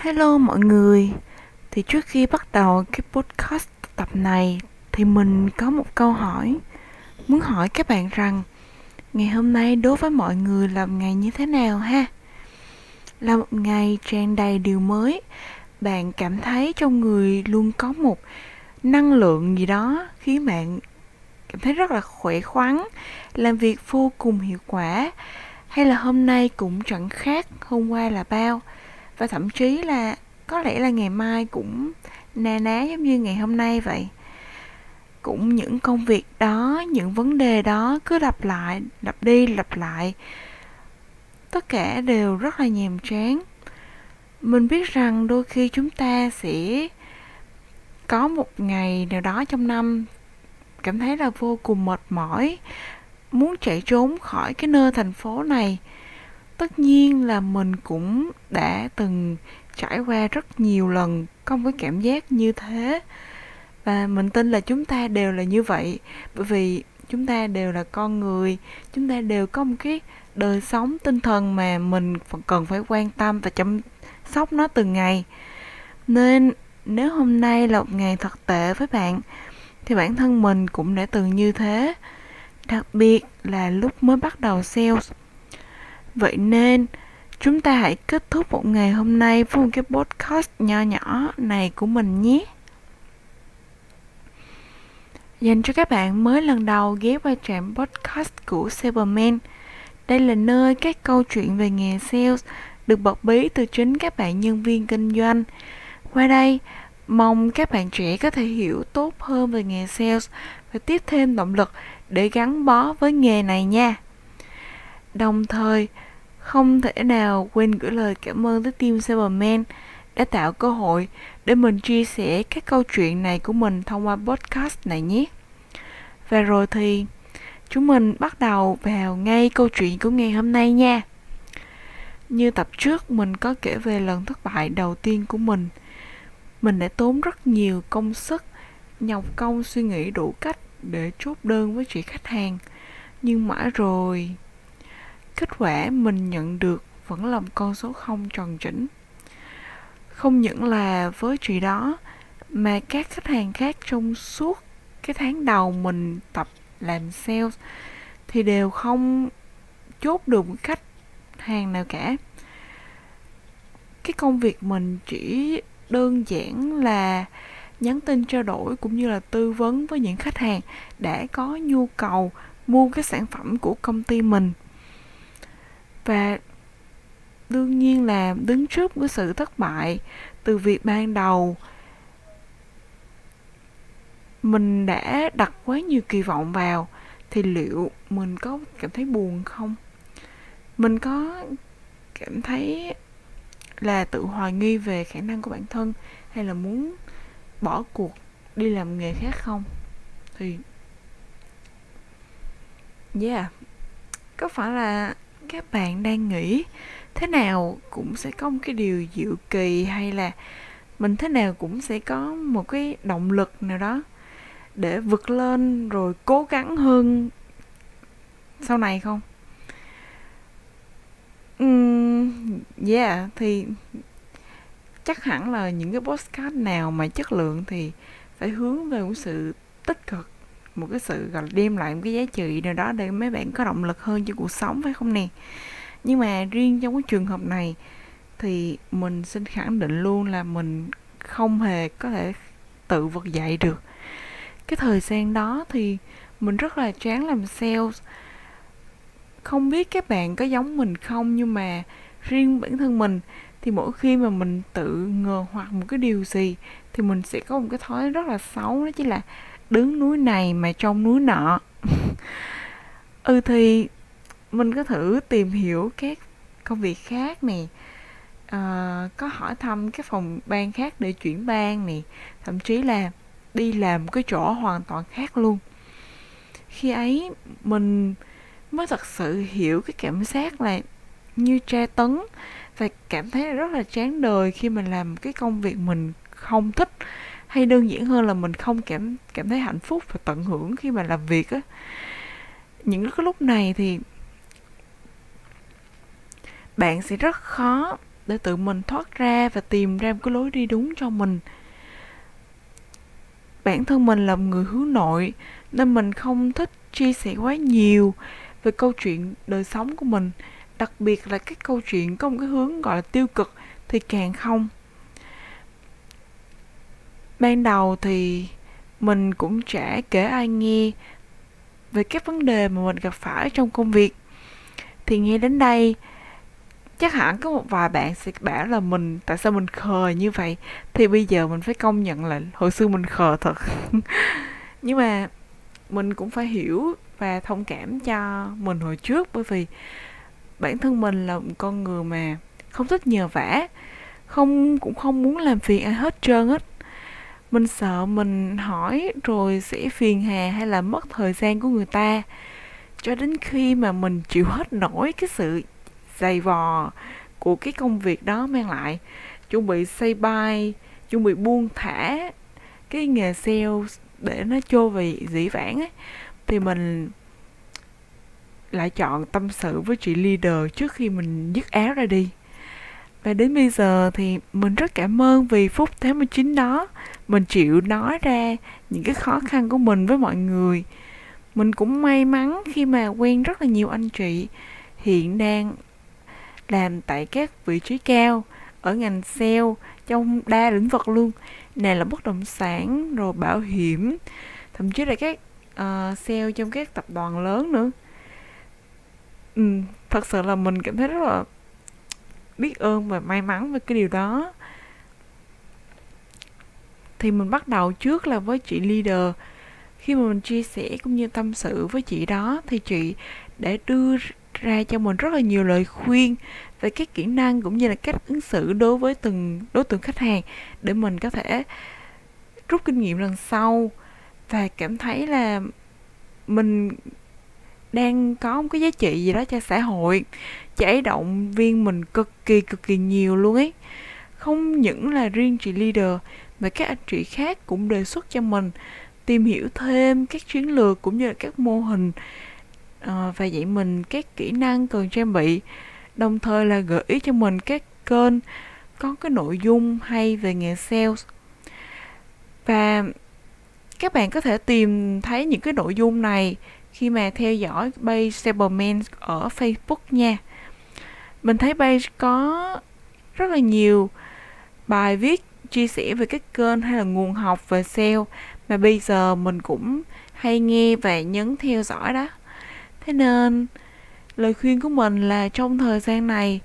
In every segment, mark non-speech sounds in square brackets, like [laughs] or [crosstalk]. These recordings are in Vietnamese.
Hello mọi người. Thì trước khi bắt đầu cái podcast tập này, Thì mình có một câu hỏi. Muốn hỏi các bạn rằng, Ngày hôm nay đối với mọi người là một ngày như thế nào ha? Là một ngày tràn đầy điều mới. Bạn cảm thấy trong người luôn có một năng lượng gì đó Khiến bạn cảm thấy rất là khỏe khoắn, Làm việc vô cùng hiệu quả, Hay là hôm nay cũng chẳng khác, hôm qua là bao? Và thậm chí là có lẽ là ngày mai cũng na ná giống như ngày hôm nay vậy. Cũng những công việc đó, những vấn đề đó cứ lặp lại, lặp đi, lặp lại. Tất cả đều rất là nhàm chán. Mình biết rằng đôi khi chúng ta sẽ có một ngày nào đó trong năm cảm thấy là vô cùng mệt mỏi, muốn chạy trốn khỏi cái nơi thành phố này tất nhiên là mình cũng đã từng trải qua rất nhiều lần có một cái cảm giác như thế. Và mình tin là chúng ta đều là như vậy, bởi vì chúng ta đều là con người, chúng ta đều có một cái đời sống tinh thần mà mình cần phải quan tâm và chăm sóc nó từng ngày. Nên nếu hôm nay là một ngày thật tệ với bạn, thì bản thân mình cũng đã từng như thế. Đặc biệt là lúc mới bắt đầu sales Vậy nên chúng ta hãy kết thúc một ngày hôm nay với một cái podcast nho nhỏ này của mình nhé. Dành cho các bạn mới lần đầu ghé qua trạm podcast của Cyberman. Đây là nơi các câu chuyện về nghề sales được bật bí từ chính các bạn nhân viên kinh doanh. Qua đây, mong các bạn trẻ có thể hiểu tốt hơn về nghề sales và tiếp thêm động lực để gắn bó với nghề này nha. Đồng thời, không thể nào quên gửi lời cảm ơn tới team Cyberman đã tạo cơ hội để mình chia sẻ các câu chuyện này của mình thông qua podcast này nhé. Và rồi thì chúng mình bắt đầu vào ngay câu chuyện của ngày hôm nay nha. Như tập trước mình có kể về lần thất bại đầu tiên của mình. Mình đã tốn rất nhiều công sức, nhọc công suy nghĩ đủ cách để chốt đơn với chị khách hàng. Nhưng mãi rồi kết quả mình nhận được vẫn là một con số không tròn chỉnh không những là với chị đó, mà các khách hàng khác trong suốt cái tháng đầu mình tập làm sales thì đều không chốt được một khách hàng nào cả. Cái công việc mình chỉ đơn giản là nhắn tin trao đổi cũng như là tư vấn với những khách hàng đã có nhu cầu mua cái sản phẩm của công ty mình và đương nhiên là đứng trước cái sự thất bại từ việc ban đầu, mình đã đặt quá nhiều kỳ vọng vào thì liệu mình có cảm thấy buồn không? Mình có cảm thấy là tự hoài nghi về khả năng của bản thân hay là muốn bỏ cuộc đi làm nghề khác không? Thì yeah. Có phải là các bạn đang nghĩ thế nào cũng sẽ có một cái điều diệu kỳ hay là mình thế nào cũng sẽ có một cái động lực nào đó để vượt lên rồi cố gắng hơn sau này không? Uhm, yeah thì chắc hẳn là những cái postcard nào mà chất lượng thì phải hướng về một sự tích cực một cái sự, gọi là, đem lại một cái giá trị nào đó để mấy bạn có động lực hơn cho cuộc sống, phải không nè? Nhưng mà riêng trong cái trường hợp này thì mình xin khẳng định luôn là mình không hề có thể tự vực dậy được. Cái thời gian đó thì mình rất là chán làm sales. Không biết các bạn có giống mình không, nhưng mà riêng bản thân mình thì mỗi khi mà mình tự ngờ hoặc một cái điều gì thì mình sẽ có một cái thói rất là xấu, đó chính là đứng núi này mà trong núi nọ. [laughs] Ừ thì mình có thử tìm hiểu các công việc khác nè. À, có hỏi thăm các phòng ban khác để chuyển ban nè. Thậm chí là đi làm cái chỗ hoàn toàn khác luôn. Khi ấy mình mới thật sự hiểu cái cảm giác là như tra tấn và cảm thấy rất là chán đời khi mình làm cái công việc mình không thích hay đơn giản hơn là mình không cảm cảm thấy hạnh phúc và tận hưởng khi mà làm việc á. Những cái lúc này thì bạn sẽ rất khó để tự mình thoát ra và tìm ra một cái lối đi đúng cho mình. Bản thân mình là một người hướng nội nên mình không thích chia sẻ quá nhiều về câu chuyện đời sống của mình. Đặc biệt là các câu chuyện có một cái hướng gọi là tiêu cực thì càng không ban đầu thì mình cũng chả kể ai nghe về các vấn đề mà mình gặp phải trong công việc. Thì nghe đến đây, chắc hẳn có một vài bạn sẽ bảo là mình, tại sao mình khờ như vậy? Thì bây giờ mình phải công nhận là hồi xưa mình khờ thật. [laughs] Nhưng mà mình cũng phải hiểu và thông cảm cho mình hồi trước, bởi vì bản thân mình là một con người mà không thích nhờ vả, không, cũng không muốn làm phiền ai hết trơn hết mình sợ mình hỏi rồi sẽ phiền hà hay là mất thời gian của người ta. Cho đến khi mà mình chịu hết nổi cái sự dày vò của cái công việc đó mang lại, chuẩn bị say bay, chuẩn bị buông thả cái nghề sales để nó trôi về dĩ vãng ấy, thì mình lại chọn tâm sự với chị leader trước khi mình dứt áo ra đi và đến bây giờ thì mình rất cảm ơn vì phút 89 đó mình chịu nói ra những cái khó khăn của mình với mọi người. Mình cũng may mắn khi mà quen rất là nhiều anh chị hiện đang làm tại các vị trí cao ở ngành sale trong đa lĩnh vực luôn. Này là bất động sản rồi bảo hiểm thậm chí là các uh, sale trong các tập đoàn lớn nữa. Ừ, thật sự là mình cảm thấy rất là biết ơn và may mắn về cái điều đó. Thì mình bắt đầu trước là với chị leader. Khi mà mình chia sẻ cũng như tâm sự với chị đó, thì chị đã đưa ra cho mình rất là nhiều lời khuyên về các kỹ năng cũng như là cách ứng xử đối với từng đối tượng khách hàng để mình có thể rút kinh nghiệm lần sau. Và cảm thấy là mình đang có một cái giá trị gì đó cho xã hội. Chị ấy động viên mình cực kỳ cực kỳ nhiều luôn ấy. Không những là riêng chị leader, mà các anh chị khác cũng đề xuất cho mình tìm hiểu thêm các chiến lược cũng như là các mô hình ờ, và dạy mình các kỹ năng cần trang bị, đồng thời là gợi ý cho mình các kênh có cái nội dung hay về nghề sales. Và các bạn có thể tìm thấy những cái nội dung này khi mà theo dõi page Cyberman ở Facebook nha. Mình thấy page có rất là nhiều bài viết chia sẻ về các kênh hay là nguồn học về sale mà bây giờ mình cũng hay nghe và nhấn theo dõi đó. Thế nên, lời khuyên của mình là trong thời gian này,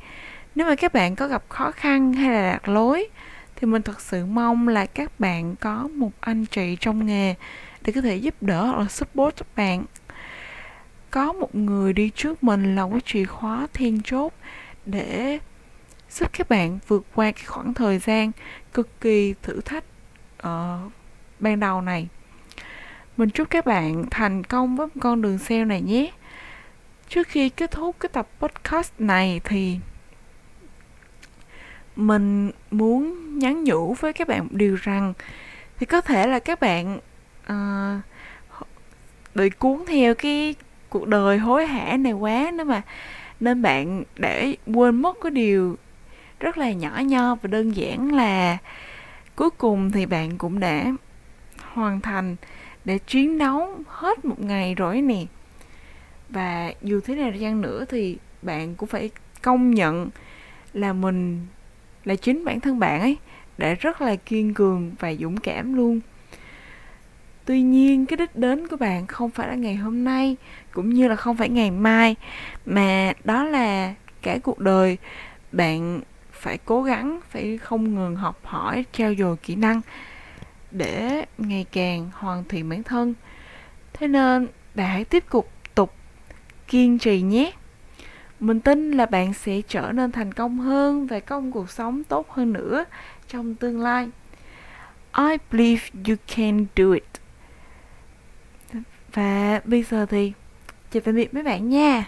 nếu mà các bạn có gặp khó khăn hay là lạc lối, thì mình thật sự mong là các bạn có một anh chị trong nghề để có thể giúp đỡ hoặc là support các bạn có một người đi trước mình là cái chìa khóa then chốt để giúp các bạn vượt qua cái khoảng thời gian cực kỳ thử thách ở ban đầu này. Mình chúc các bạn thành công với con đường sale này nhé. Trước khi kết thúc cái tập podcast này thì mình muốn nhắn nhủ với các bạn một điều rằng thì có thể là các bạn ờ, uh, bị cuốn theo cái cuộc đời hối hả này quá nữa mà. Nên bạn để quên mất cái điều rất là nhỏ nho và đơn giản là cuối cùng thì bạn cũng đã hoàn thành, để chiến đấu hết một ngày rồi nè. Và dù thế nào chăng nữa thì bạn cũng phải công nhận là mình là chính bản thân bạn ấy, đã rất là kiên cường và dũng cảm luôn tuy nhiên, cái đích đến của bạn không phải là ngày hôm nay, cũng như là không phải ngày mai, mà đó là cả cuộc đời. Bạn phải cố gắng, phải không ngừng học hỏi trao dồi kỹ năng để ngày càng hoàn thiện bản thân. Thế nên, bạn hãy tiếp tục tục kiên trì nhé. Mình tin là bạn sẽ trở nên thành công hơn và có một cuộc sống tốt hơn nữa trong tương lai. I believe you can do it và bây giờ thì chào tạm biệt mấy bạn nha.